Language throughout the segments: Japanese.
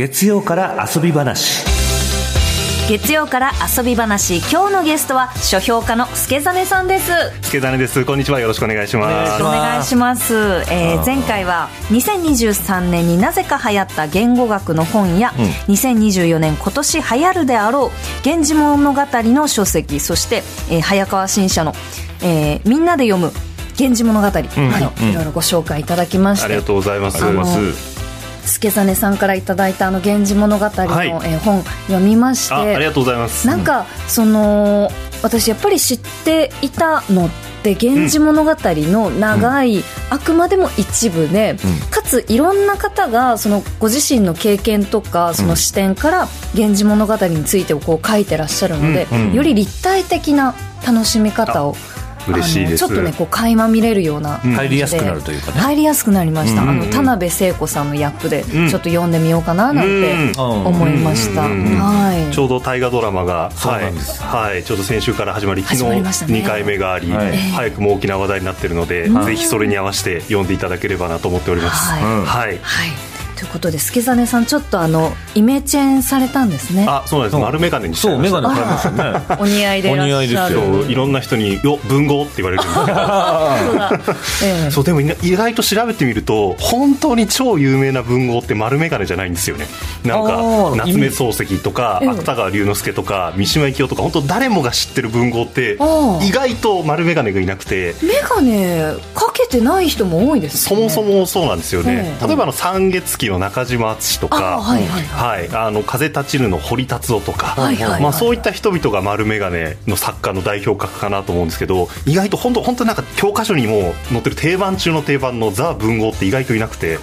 月曜から遊び話。月曜から遊び話。今日のゲストは書評家の助真さんです。助真です。こんにちは。よろしくお願いします。お願いします、えー前回は2023年になぜか流行った言語学の本や、2024年今年流行るであろう「源氏物語」の書籍そして、えー早川新社の、えーみんなで読む「源氏物語」など、いろいろご紹介いただきまして。ありがとうございます。あの助真さんからいただいたあの「源氏物語の」はい。えー本読みましてあありがとうございます。なんかその私やっぱり知っていたのって「源氏物語」の長い、あくまでも一部で、かついろんな方がそのご自身の経験とかその視点から「源氏物語」についてをこう書いてらっしゃるので、より立体的な楽しみ方を。嬉しいです。ちょっとねこう垣間見れるような、入りやすくなるというかね入りやすくなりました、うん。あの田辺聖子さんの役でちん。ょっと読んでみようかななんてうん。思いました、はい。ちょうど大河ドラマがはい、はい、ちょうど先週から始まり昨日始まりましたね。2回目があり、はい。早くも大きな話題になっているので、ぜひそれに合わせて読んでいただければなと思っております。はい。はいということで助真さんちょっとあのイメチェンされたんですね。あそうなんです丸眼鏡にしちゃそいうました。メガネかけましたね。お似合いでお似合いですよ。いろんな人に「よ文豪」って言われるそうでも意外と調べてみると本当に超有名な文豪って丸眼鏡じゃないんですよね。なんか夏目漱石とかええ芥川龍之介とか三島由紀夫とか本当誰もが知ってる文豪って意外と丸眼鏡がいなくて。眼鏡かけてない人も多いですよね。そもそもそうなんですよね、ええ。例えばあの三月期の中島敦とか、あはいはい。はいあの風立ちぬの堀達夫とか、はいはいはいまあ、そういった人々が丸眼鏡の作家の代表格かなと思うんですけど意外と本当本当なんか教科書にも載ってる定番中の定番のザ文豪って意外といなくて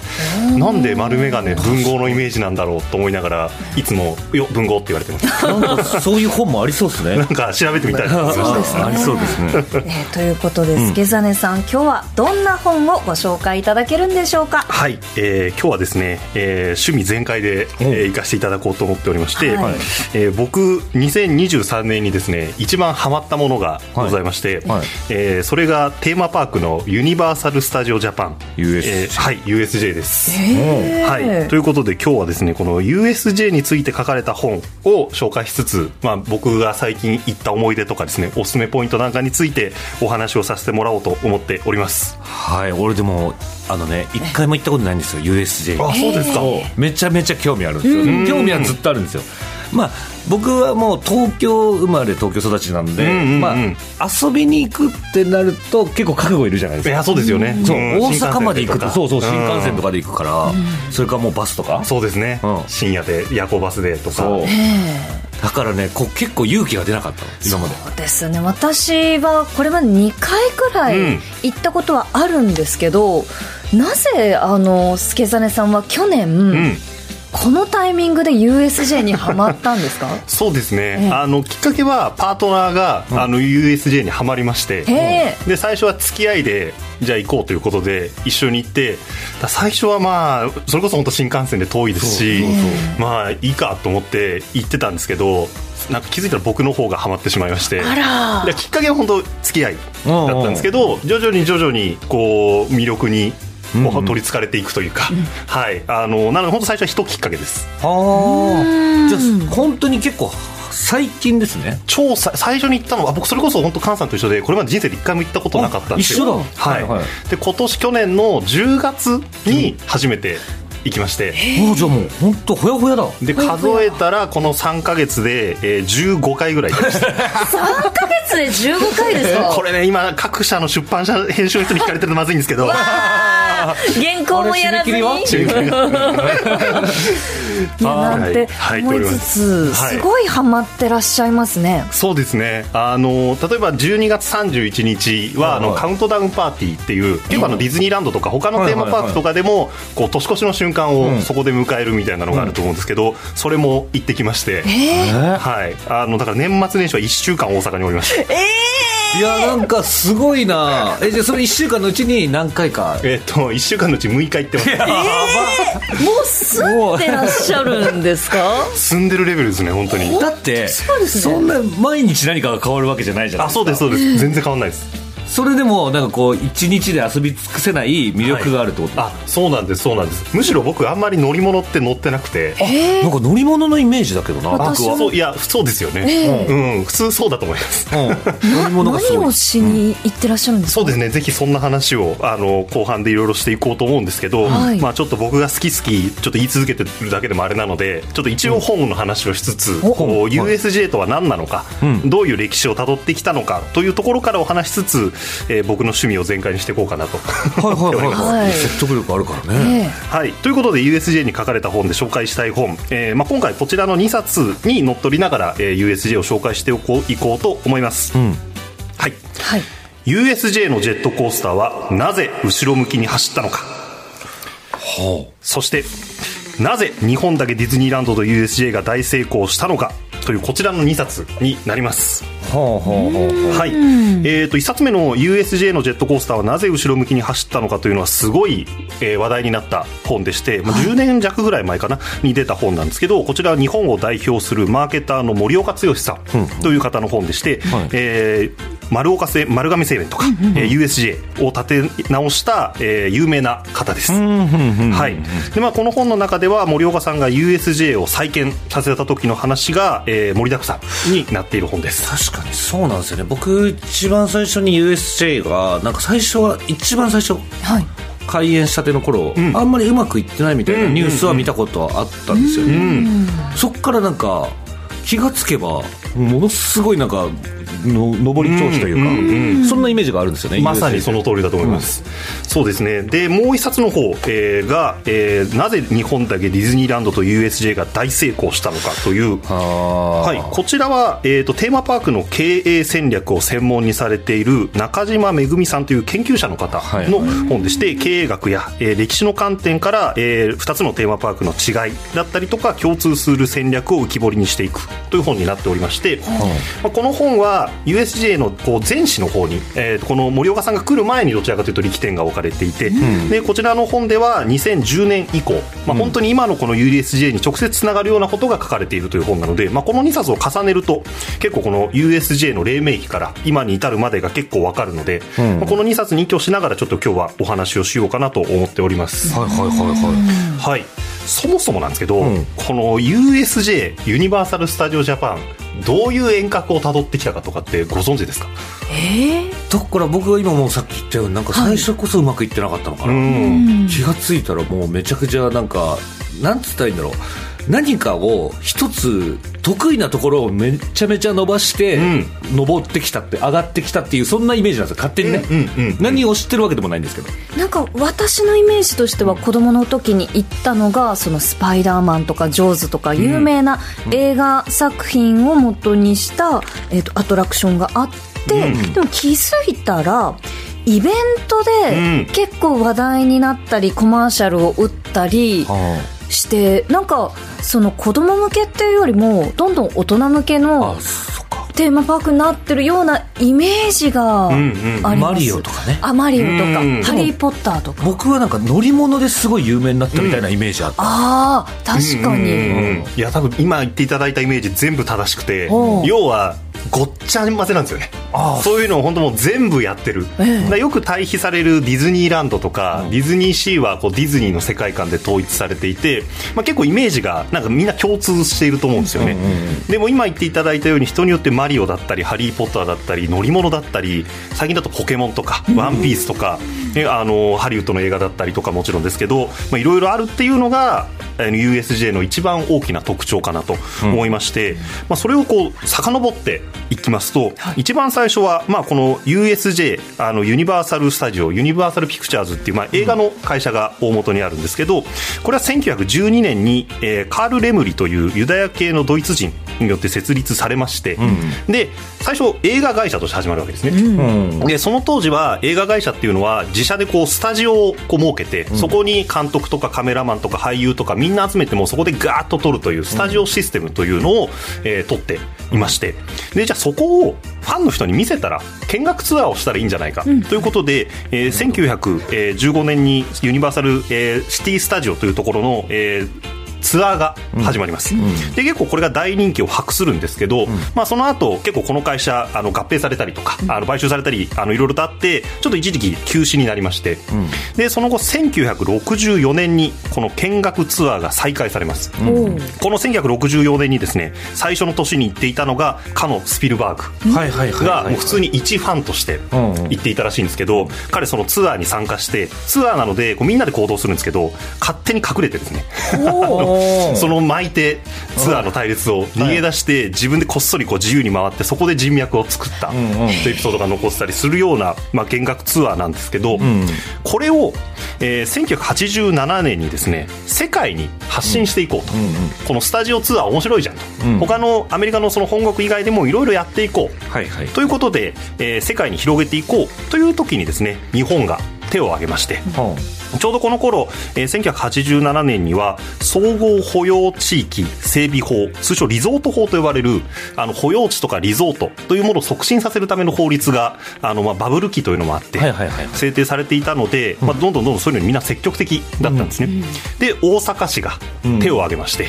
なんで丸眼鏡文豪のイメージなんだろうと思いながらいつも「よ文豪」って言われてます。なんかそういう本もありそうですね。なんか調べてみたいな。そうですね。ありそうですね。えーということで助真さん、今日はどんな本をご紹介いただけるんでしょうか？はい、えー今日はですね、えー趣味全開で、えー行かせていただこうと思っておりまして、はい。えー僕2023年にですね一番ハマったものがございまして、はい。えーそれがテーマパークのユニバーサル・スタジオ・ジャパン。USJ えーはい USJ です、へー。はい、ということで今日はですねこの USJ について書かれた本を紹介しつつ、まあ、僕が最近行った思い出とかですねおすすめポイントなんかについてお話をさせてもらおうと思っております。はい。俺でもあのね一回も行ったことないんですよ USJ にあそうですか。めちゃめちゃ興味あるんですよ。興味はずっとあるんですよ。まあ僕はもう東京生まれ東京育ちなんで、うんうんうん。まあ、遊びに行くってなると結構覚悟いるじゃないですか。いやそうですよね、そう。うん。大阪まで行くとそうそう新幹線とかかで行くから、それからもうバスとか？そうですね、うん。深夜で夜行バスでとか。そうだからねこう結構勇気が出なかったの今まで。そうですね。私はこれまで2回くらいうん。行ったことはあるんですけど、なぜあの助真さんは去年、うんこのタイミングで USJ にはまったんですか？そうですね、ええ。あのきっかけはパートナーが、あの USJ にはまりまして、へえ。で最初は付き合いでじゃあ行こうということで一緒に行って。だ最初はまあそれこそ本当新幹線で遠いですしまあいいかと思って行ってたんですけどなんか気づいたら僕の方がハマってしまいまして。あら。できっかけは本当付き合いだったんですけど徐々に徐々にこう魅力にこう取りつかれていくというか、はい。あのなので本当最初は一きっかけです。ああじゃあ本当に結構最近ですね。超さ最初に行ったのは僕それこそ本当菅さんと一緒でこれまで人生で一回も行ったことなかったんですよ。あ一緒だはい、はいはいで今年去年の10月に初めて行きまして、ああじゃあもう本当ほやほやだ。で数えたらこの3か月で、えー15回ぐらい行きました。3ヶ月で15回ですか？これね今各社の出版社編集の人に聞かれてるとまずいんですけど。原稿もやらずに。なんてはい。思いつつはい。すごいハマってらっしゃいますね。そうですね。あの例えば12月31日は、あのはい。カウントダウンパーティーっていう結構あのディズニーランドとか他のテーマパークとかでもこう年越しの瞬間をそこで迎えるみたいなのがあると思うんですけど、それも行ってきまして、はい、あのだから年末年始は1週間大阪におりましたいやなんかすごいな。えじゃあそれ1週間のうちに何回か？えっと1週間のうち6日行ってます。もう住んでらっしゃるんですか？住んでるレベルですね本当に。だってそうですね。んな毎日何かが変わるわけじゃないじゃないあそうですそうです。全然変わんないですそれでもなんかこう一日で遊び尽くせない魅力があるってこと、あそうなんですそうなんです。むしろ僕あんまり乗り物って乗ってなくて。えなんか乗り物のイメージだけどな。僕は、そういやそうですよね、うん普通そうだと思います。うん、乗り物がすごい。何をしに行ってらっしゃるんですか、そうですねぜひそんな話をあの後半でいろいろしていこうと思うんですけど、はい。まあ、ちょっと僕が好き好きちょっと言い続けてるだけでもあれなのでちょっと一応本の話をしつつ、おこう USJ とは何なのか、ん。どういう歴史をたどってきたのか？というところからお話しつつ、えー僕の趣味を全開にしていこうかなと。はいはいはい、はいはい、説得力あるからね、えはい、ということで USJ に書かれた本で紹介したい本、えーまあ、今回こちらの2冊にのっとりながら、えー USJ を紹介しておこういこうと思います、ん。はい。えはい。USJ のジェットコースターはなぜ後ろ向きに走ったのか。そしてなぜ日本だけディズニーランドと USJ が大成功したのかというこちらの2冊になりますはい、えー、と1冊目の USJ のジェットコースターはなぜ後ろ向きに走ったのかというのはすごい、えー話題になった本でして、まあ、10年弱ぐらい前かなに出た本なんですけどこちらは日本を代表するマーケターの森岡剛さんという方の本でして、はい。えー丸岡製丸亀製麺とか、えー USJ を立て直した、えー有名な方です、はい。でまあ、この本の中では森岡さんが USJ を再建させた時の話が、えー盛りだくさんになっている本です。確かにそうなんですよね。僕一番最初に USJ がなんか最初は一番最初はい。開園したての頃、あんまりうまくいってないみたいなニュースは見たことはあったんですよね、そっからなんか気がつけばものすごいなんかの上り調子というか、そんなイメージがあるんですよねまさにその通りだと思います、そうですね。でもう一冊の方、えーが、えーなぜ日本だけディズニーランドと USJ が大成功したのかという。あはい、こちらは、えー、とテーマパークの経営戦略を専門にされている中島めぐみさんという研究者の方の本でして、経営学や、えー歴史の観点から、え2つのテーマパークの違いだったりとか共通する戦略を浮き彫りにしていくという本になっておりまして、まあ、この本は USJ のこう前史の方に、えーこの森岡さんが来る前にどちらかというと力点が置かれていて、でこちらの本では2010年以降、まあ、本当に今のこの USJ に直接つながるようなことが書かれているという本なので、まあ、この2冊を重ねると結構この USJ の黎明期から今に至るまでが結構わかるので、まあ、この2冊に一挙しながらちょっと今日はお話をしようかなと思っております。はいはいはいはい。はい、そもそもなんですけど、うん。この USJ ユニバーサル・スタジオ・ジャパンどういう遠隔をたどってきたかとかってご存知ですか？ええだから僕は今もうさっき言ったようになんか最初こそうまくいってなかったのかな、うん。気がついたらもうめちゃくちゃなんかなんつったらいいんだろう何かを一つ得意なところをめちゃめちゃ伸ばして、うん。登ってきたって上がってきたっていうそんなイメージなんですよ勝手にね、うんうんうん何を知ってるわけでもないんですけど。なんか私のイメージとしては子供の時に行ったのがそのスパイダーマンとかジョーズとか有名な映画作品を元にした、えー、とアトラクションがあって、うん。でも気づいたらイベントうん。で結構話題になったりコマーシャルを打ったりしてなんかその子供向けっていうよりもどんどん大人向けのテーマパークになってるようなイメージがあうんりうん。ます、マリオとかね。あマリオとかうん。ハリー・ポッターとか。僕はなんか乗り物ですごい有名になったみたいなイメージあった、ああ確かに、うんいや多分今言っていただいたイメージ全部正しくて要はごっちゃ混ぜなんですよね。そういうのを本当もう全部やってる、えよく対比されるディズニーランドとか、ディズニーシーはこうディズニーの世界観で統一されていて、まあ、結構イメージがなんかみんな共通していると思うんですよね、でも今言っていただいたように人によってマリオだったりハリー・ポッターだったり乗り物だったり最近だとポケモンとか、ワンピースとか、えあのハリウッドの映画だったりとかもちろんですけどまあいろいろあるっていうのが USJ の一番大きな特徴かなと思いまして、まあ、それをこう遡っていきますと、一番最初は、まあ、この USJ あのユニバーサル・スタジオユニバーサル・ピクチャーズっていう、まあ、映画の会社が大元にあるんですけどこれは1912年に、えーカール・レムリというユダヤ系のドイツ人によって設立されまして、で最初映画会社として始まるわけですね、うん。でその当時は映画会社っていうのは自社でこうスタジオをこう設けて、そこに監督とかカメラマンとか俳優とかみんな集めてもそこでガーッと撮るというスタジオシステムというのを、えー撮っていましてでじゃあそこをファンの人に見せたら見学ツアーをしたらいいんじゃないかということで、えー1915年にユニバーサル、えーシティスタジオというところの、えーツアーが始まります、で結構これが大人気を博するんですけど、まあ、その後結構この会社あの合併されたりとか、あの買収されたりあのいろいろとあってちょっと一時期休止になりまして、でその後1964年にこの見学ツアーが再開されます、この1964年にですね最初の年に行っていたのがかのスピルバーグ。はいはいはいがもう普通に一ファンとして行っていたらしいんですけど、彼そのツアーに参加してツアーなのでこうみんなで行動するんですけど勝手に隠れてですね その巻いてツアーの隊列を逃げ出して自分でこっそりこう自由に回ってそこで人脈を作ったというエピソードが残ってたりするような、まあ、見学ツアーなんですけど、これを、えー1987年にですね世界に発信していこうと、このスタジオツアー面白いじゃんと、他のアメリカのその本国以外でもいろいろやっていこう。ということで、えー世界に広げていこうという時にですね日本が手を挙げまして、ちょうどこの頃、えー1987年には総合保養地域整備法通称リゾート法と呼ばれるあの保養地とかリゾートというものを促進させるための法律があの、まあ、バブル期というのもあって、はいはいはい制定されていたので、まあ、どんどんどんどんそういうのにみんな積極的だったんですね、で大阪市が手を挙げまして、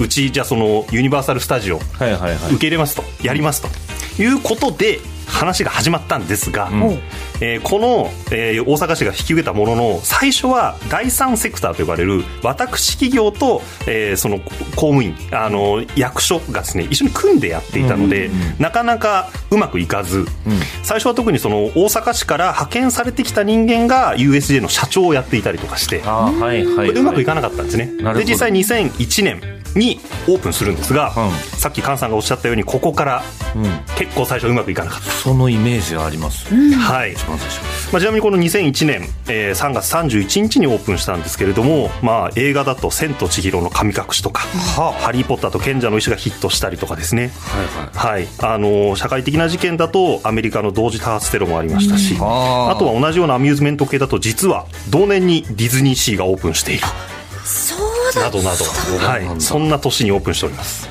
うちじゃあそのユニバーサル・スタジオはいはいはい。受け入れますとやりますということで話が始まったんですが、えーこの、えー大阪市が引き受けたものの最初は第三セクターと呼ばれる私企業と、えーその公務員あの役所がですね一緒に組んでやっていたので、なかなかうまくいかず、最初は特にその大阪市から派遣されてきた人間が USJ の社長をやっていたりとかして。はいはいうまくいかなかったんですね、で実際2001年にオープンするんですが、うん。さっき菅さんがおっしゃったようにここからうん。結構最初うまくいかなかった、そのイメージはあります。はい。一番最初まあ、ちなみにこの2001年、えー3月31日にオープンしたんですけれども、まあ、映画だと「千と千尋の神隠し」とか「ハリー・ポッターと賢者の石」がヒットしたりとかですね。はいはい。はい、あのー社会的な事件だとアメリカの同時多発テロもありましたし、あー。あとは同じようなアミューズメント系だと実は同年にディズニーシーがオープンしている。そうだなどなど、はい、そんな年にオープンしております。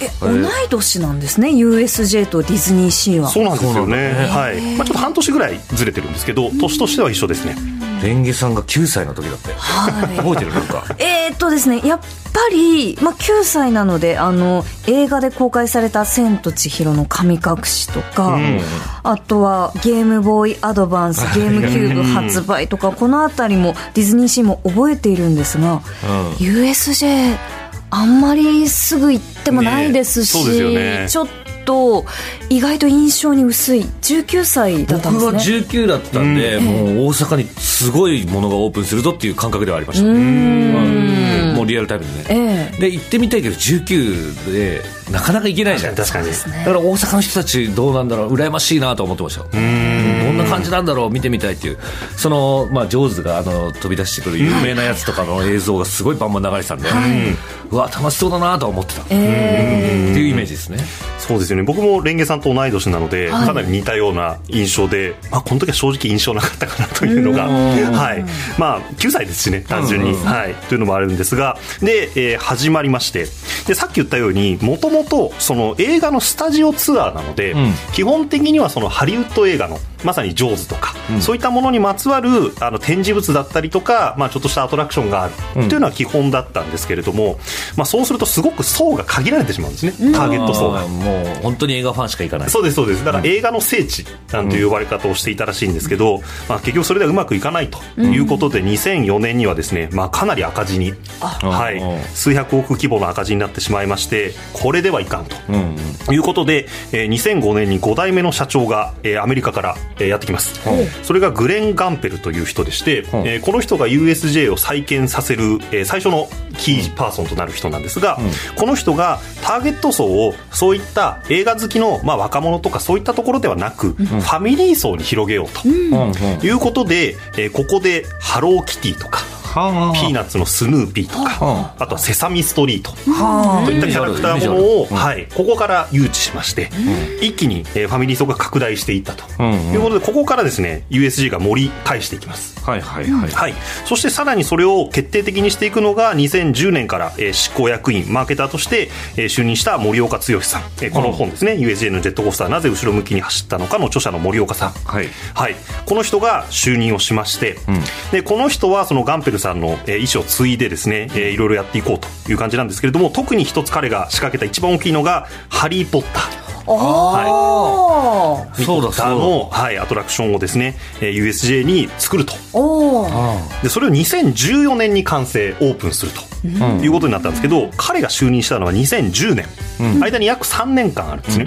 え同い年なんですね USJ とディズニーシーは。そうなんですよね。はい。まあ、ちょっと半年ぐらいずれてるんですけど年としては一緒ですねレンゲさんが9歳の時だって。はい。覚えてる？なんか。えーっとですねやっぱり、まあ、9歳なのであの映画で公開された「千と千尋の神隠し」とか、あとはゲームボーイアドバンスゲームキューブ発売とかこの辺りもディズニーシーも覚えているんですが、USJ あんまりすぐ行ってもないですし、ねすよね。ちょっと意外と印象に薄い19歳だったん僕はですね。19だったんで、もう大阪にすごいものがオープンするぞっていう感覚ではありました。うん。もうリアルタイムでね、ええ。で行ってみたいけど19でなかなか行けないじゃん。確かにだから大阪の人たちどうなんだろう。羨ましいなと思ってました。どん。な感じなんだろう見てみたいっていう。その、まあ、ジョーズがあの飛び出してくる有名なやつとかの映像がすごいバンバン流れてたんで、うわ楽しそうだなとは思ってた、っていうイメージですね。そうですよね。僕もレンゲさんと同い年なので、かなり似たような印象で、まあ、この時は正直印象なかったかなというのが、はい。まあ、9歳ですしね単純に、はい、というのもあるんですがで、えー始まりまして。でさっき言ったようにもともとその映画のスタジオツアーなので、ん。基本的にはそのハリウッド映画のまさに「ジョーズ」とか、そういったものにまつわるあの展示物だったりとか、まあ、ちょっとしたアトラクションがある。というのは基本だったんですけれども、まあ、そうするとすごく層が限られてしまうんですね、ターゲット層が。もう本当に映画ファンしか行かない。そうですそうです。だから映画の聖地なんていう呼ばれ方をしていたらしいんですけど、まあ、結局それではうまくいかないということで、2004年にはですね、まあ、かなり赤字に、はいうん、数百億規模の赤字になってしまいましてこれではいかんと。うんうん。いうことで、えー2005年に5代目の社長が、えーアメリカから、えーやってきます、それがグレン・ガンペルという人でして、えーこの人が USJ を再建させる、えー最初のキーパーソンとなる人なんですが、この人がターゲット層をそういった映画好きの、まあ、若者とかそういったところではなく、ファミリー層に広げようと、いうことで、えーここでハローキティとかはピーナッツのスヌーピーとか、はあ。とはセサミストリート、あ。といったキャラクターものを、はい、ここから誘致しまして、一気に、えーファミリー層が拡大していったと、うんうん。いうことでここからですね USG が盛り返していきます。はいはいはい。はい、そしてさらにそれを決定的にしていくのが2010年から、えー執行役員マーケターとして、えー就任した森岡剛さん、えーこの本ですね、USJ のジェットコースターなぜ後ろ向きに走ったのかの著者の森岡さん、はい。はい、この人が就任をしまして、でこの人はそのガンペルさんさんの、えー、意思を継いでですね、えー、いろいろやっていこうという感じなんですけれども特に一つ彼が仕掛けた一番大きいのが「ハリー・ポッター」はい、そうだそうの、はい、アトラクションをですね、えー、USJ に作ると。おでそれを2014年に完成オープンすると、うん、いうことになったんですけど彼が就任したのは2010年、うん、間に約3年間あるんですね、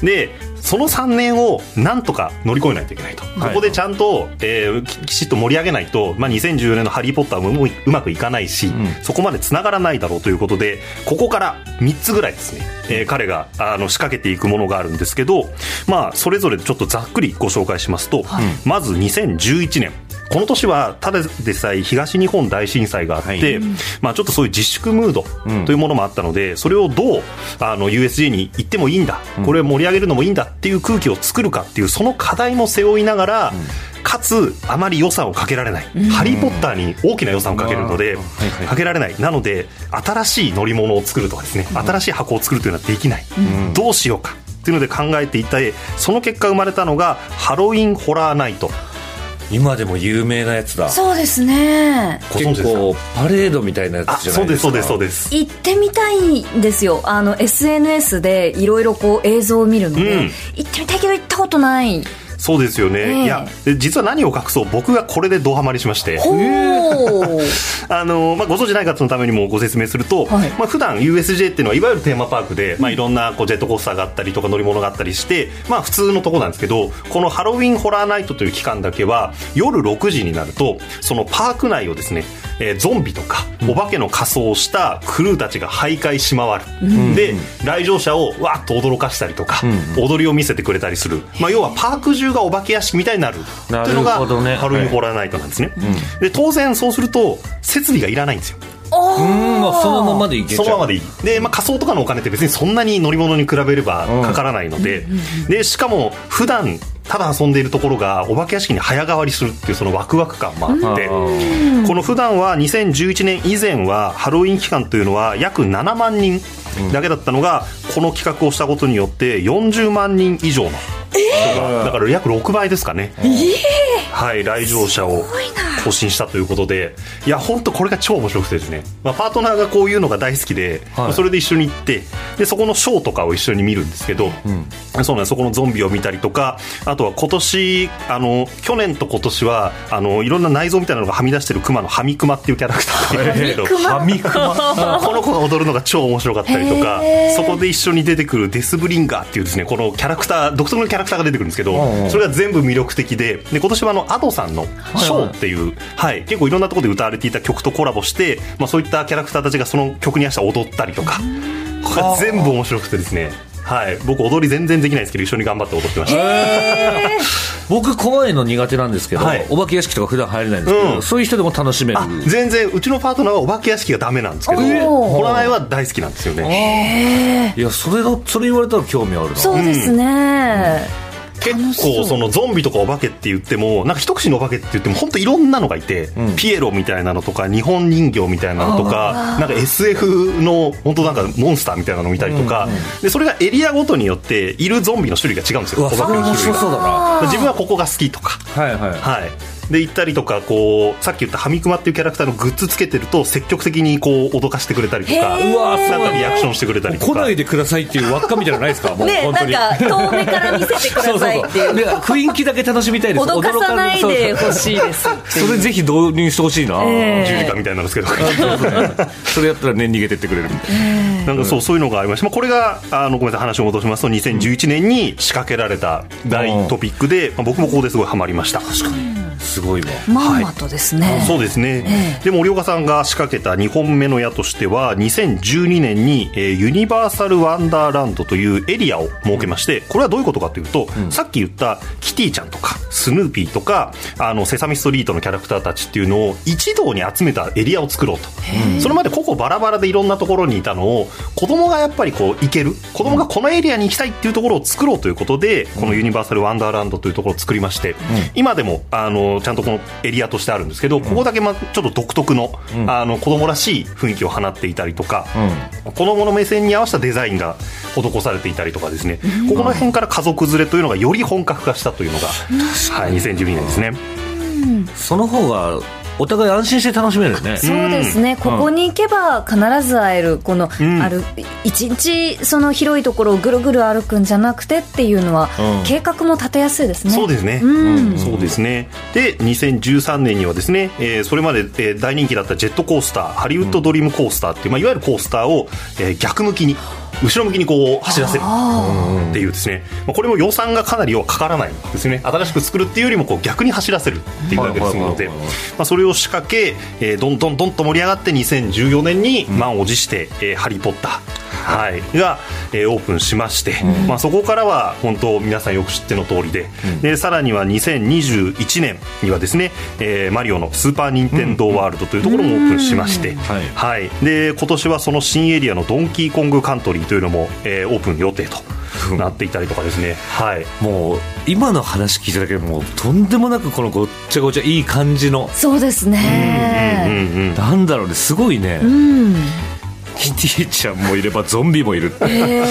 うん、でその3年をなんとか乗り越えないといけないと、はい、ここでちゃんと、えー、きちっと盛り上げないと、まあ、2014年の「ハリー・ポッター」もうまくいかないし、うん、そこまでつながらないだろうということでここから3つぐらいですね、えー、彼があの仕掛けていくものがあるんですけど、まあ、それぞれちょっとざっくりご紹介しますと、はい、まず2011年この年はただでさえ東日本大震災があって、はい、まあ、ちょっとそういう自粛ムードというものもあったので、うん、それをどうあの USJ に行ってもいいんだ、これを盛り上げるのもいいんだっていう空気を作るかっていうその課題も背負いながら、うん、かつあまり予算をかけられない、うん、ハリー・ポッターに大きな予算をかけるので、かけられない。なので新しい乗り物を作るとかですね。新しい箱を作るというのはできない、どうしようか。っていうので考えていたその結果生まれたのがハロウィンホラーナイト今でも有名なやつだ。そうですね。結構パレードみたいなやつじゃないですか。そうですそうですそうです。行ってみたいんですよ。あの SNS でいろいろこう映像を見るので、うん、行ってみたいけど行ったことないそうですよね、えー、いや実は何を隠そう僕がこれでドハマりしまして。あの、まあ、ご存じない方のためにもご説明すると、はい。まあ普段 USJ っていうのはいわゆるテーマパークで、まあ、いろんなこうジェットコースターがあったりとか乗り物があったりして、まあ、普通のとこなんですけどこのハロウィンホラーナイトという期間だけは夜6時になるとそのパーク内をですねえー、ゾンビとかお化けの仮装をしたクルーたちが徘徊し回る、うん、で来場者をわっと驚かしたりとか、うん、踊りを見せてくれたりする、まあ、要はパーク中がお化け屋敷みたいになる。というのがハロウィンホラーナイトなんですね、はい、で当然そうすると設備がいらないんですよ。うんまあ、そのままでいけちゃう。そのままでいい。で、まあ、仮想とかのお金って別にそんなに乗り物に比べればかからないので,、でしかも普段ただ遊んでいるところがお化け屋敷に早変わりするっていうそのワクワク感もあってこの普段は2011年以前はハロウィン期間というのは約7万人だけだったのが、この企画をしたことによって40万人以上のだから約6倍ですかね、はい来場者を更新したということでいや本当これが超面白くてですね、まあ、パートナーがこういうのが大好きで、はい、それで一緒に行ってでそこのショーとかを一緒に見るんですけど、うん、そうなんそこのゾンビを見たりとかあとは今年あの去年と今年はあのいろんな内臓みたいなのがはみ出してるクマのハミクマっていうキャラクターがいるんですけどハミクマ？この子が踊るのが超面白かったりとかそこで一緒に出てくるデスブリンガーっていうですねこのキャラクター独特のキャラクターが出てくるんですけどそれが全部魅力的でで今年はあの Ado さんの「ショー」っていう、はい、結構いろんなところで歌われていた曲とコラボして、まあ、そういったキャラクターたちがその曲に合わせて踊ったりとか。これ全部面白くてですね。はい。僕踊り全然できないですけど一緒に頑張って踊ってました。僕怖いの苦手なんですけど、はい、お化け屋敷とか普段入れないんですけど、うん、そういう人でも楽しめる。全然。うちのパートナーはお化け屋敷がダメなんですけどホラーは大好きなんですよね。いやそれそれ言われたら興味あるな。そうですね、うん結構そのゾンビとかお化けって言ってもなんか一口のお化けって言っても本当いろんなのがいて、うん、ピエロみたいなのとか日本人形みたいなのとかなんか SF の本当なんかモンスターみたいなの見たりとか、うんうん、でそれがエリアごとによっているゾンビの種類が違うんですよ。お化けの種類が。自分はここが好きとか。はいはい、はいで行ったりとかこうさっき言ったハミクマっていうキャラクターのグッズつけてると積極的にこう脅かしてくれたりとかうわなんかリアクションしてくれたりとか。来ないでくださいっていう輪っかみたいなのないですか？もうね本当に。なんか遠目から見せてくださいっていう。雰囲気だけ楽しみたいです脅かさないでほしいですそれぜひ導入してほしいな、えー、十字架みたいなんですけどそれやったらね逃げてってくれるみたいな、えー、なんかそうそういうのがありまして、まあ、これがあのごめんなさい話を戻します。と2011年に仕掛けられた大トピックで、まあ、僕もここですごいハマりました。確かにすごいわ。まんまとですね、はい、そうですね、えー、で森岡さんが仕掛けた2本目の矢としては2012年に、えー、ユニバーサル・ワンダーランドというエリアを設けましてこれはどういうことかというと、うん、さっき言ったキティちゃんとかスヌーピーとかあのセサミストリートのキャラクターたちっていうのを一堂に集めたエリアを作ろうと。それまで個々バラバラでいろんなところにいたのを子供がやっぱりこう行ける。子供がこのエリアに行きたいっていうところを作ろうということで、このユニバーサル・ワンダーランドというところを作りまして、うん、今でもあのちゃんとこのエリアとしてあるんですけど、ここだけまちょっと独特の,、あの子供らしい雰囲気を放っていたりとか、子供の目線に合わせたデザインが施されていたりとかですね、ここの辺から家族連れというのがより本格化したというのが、はい、2012年ですね。その方がお互い安心して楽しめるよね。そうですね、ここに行けば必ず会えるこの、ん。ある一日その広いところをぐるぐる歩くんじゃなくてっていうのは、うん。計画も立てやすいですね。そうですね、うん。そうですね。で2013年にはですね、えーそれまで、えー大人気だったジェットコースターハリウッドドリームコースターっていう、まあ、いわゆるコースターを、えー逆向きに後ろ向きにこう走らせるっていうですね、まあ、これも予算がかなりはかからないんですね。新しく作るっていうよりもこう逆に走らせるっていうわけですので、それを仕掛け、えーどんどんどんと盛り上がって2014年に満を持して「えーハリー・ポッター」はい、が、えーオープンしまして、まあ、そこからは本当皆さんよく知っての通りで,、でさらには2021年にはですね、えーマリオのスーパー・ニンテンドー・ワールドというところもオープンしまして、はい。はい、で今年はその新エリアのドンキーコングカントリーというのも、えーオープン予定となっていたりとかですね、はい、もう今の話聞いただけでもうとんでもなくこのごっちゃごちゃいい感じの。そうですうんねうんうん。なんだろうねすごいね。うん、キティちゃんもいればゾンビもいるえ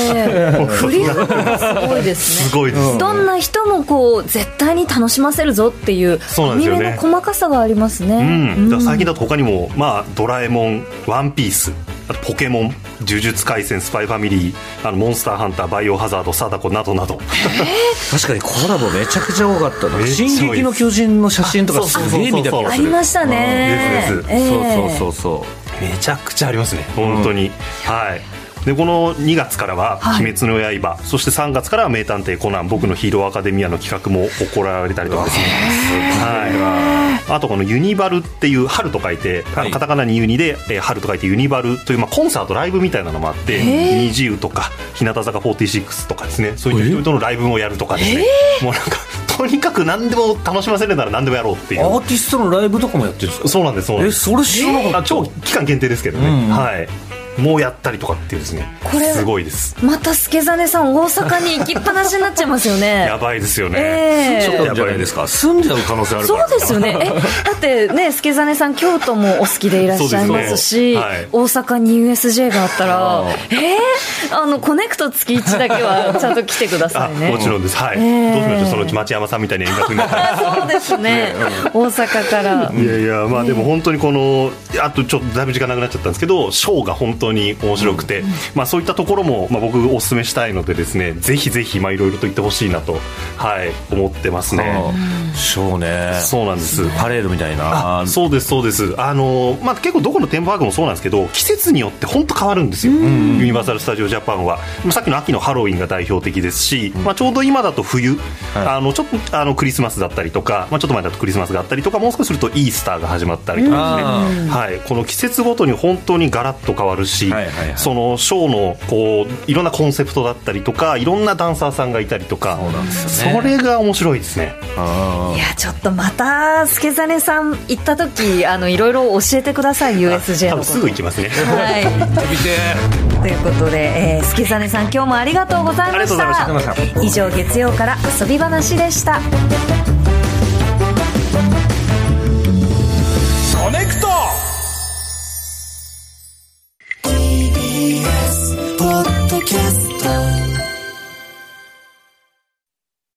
え 振り幅がすごいですね。すごいです、どんな人もこう絶対に楽しませるぞっていうそうなんですよね。アニメの細かさがありますね、うん、だから最近だと他にも、まあ、ドラえもん、ワンピース、あとポケモン、呪術廻戦、スパイファミリー、あのモンスターハンター、バイオハザード、貞子などなど、確かにコラボめちゃくちゃ多かったな。進撃の巨人の写真とかすげえ見た気があするりましたね。うん。ですええそうそうそうそうめちゃくちゃありますね、本当に。はい。でこの2月からは「鬼滅の刃」そして3月からは「名探偵コナン。僕のヒーローアカデミア」の企画も行われたりとかですね、はい、あとこのユニバルっていう春と書いて、はい。カタカナにユニで、えー春と書いてユニバルという、まあ、コンサートライブみたいなのもあってニジウとか日向坂46とかですね。そういった人々のライブもやるとかですね。もうなんかとにかく何でも楽しませるなら何でもやろうっていう。アーティストのライブとかもやってるんですか？そうなんですそうなんえです。それ知らなかった。あ超期間限定ですけどね、うん。はいもうやったりとかっていうですねこれすごいです。また助真さん大阪に行きっぱなしになっちゃいますよね。やばいですよね、ええ。そうなんじゃないですか。住んじゃう可能性あるから。そうですよね。えだってね助真さん京都もお好きでいらっしゃいますしね はい。大阪に USJ があったらえー、あのコネクト月1だけはちゃんと来てくださあいね。もちろんです。はい、ええ。どうしましょう？そのうち町山さんみたいに遠隔になったらそうですね。大阪から。いやいやまあでも本当にこのあとちょっとだいぶ時間なくなっちゃったんですけどショーが本当に面白くて、まあそういったところもまあ僕お勧めしたいのでですねぜひぜひまあいろいろと言ってほしいなとはい思ってますね。ショーね。そうなんです。パレードみたいな。あそうですそうです。あの、まあ、結構どこのテーマパークもそうなんですけど季節によって本当変わるんですよ、ユニバーサル・スタジオ・ジャパンは。まあさっきの秋のハロウィンが代表的ですし、まあ、ちょうど今だと冬、はい。あのちょっとあのクリスマスだったりとか、まあ、ちょっと前だとクリスマスがあったりとかもう少しするとイースターが始まったりとかですね、はい、この季節ごとに本当にガラッと変わるし、はいはいはい。そのショーのこういろんなコンセプトだったりとかいろんなダンサーさんがいたりとかそうなんですよね。それが面白いですね。あいやちょっとまた助真さん行った時あのいろいろ教えてください USJ のこと。多分すぐ行きますね。はい。ということで、えー、助真さん今日もありがとうございました。以上月曜から遊び話でした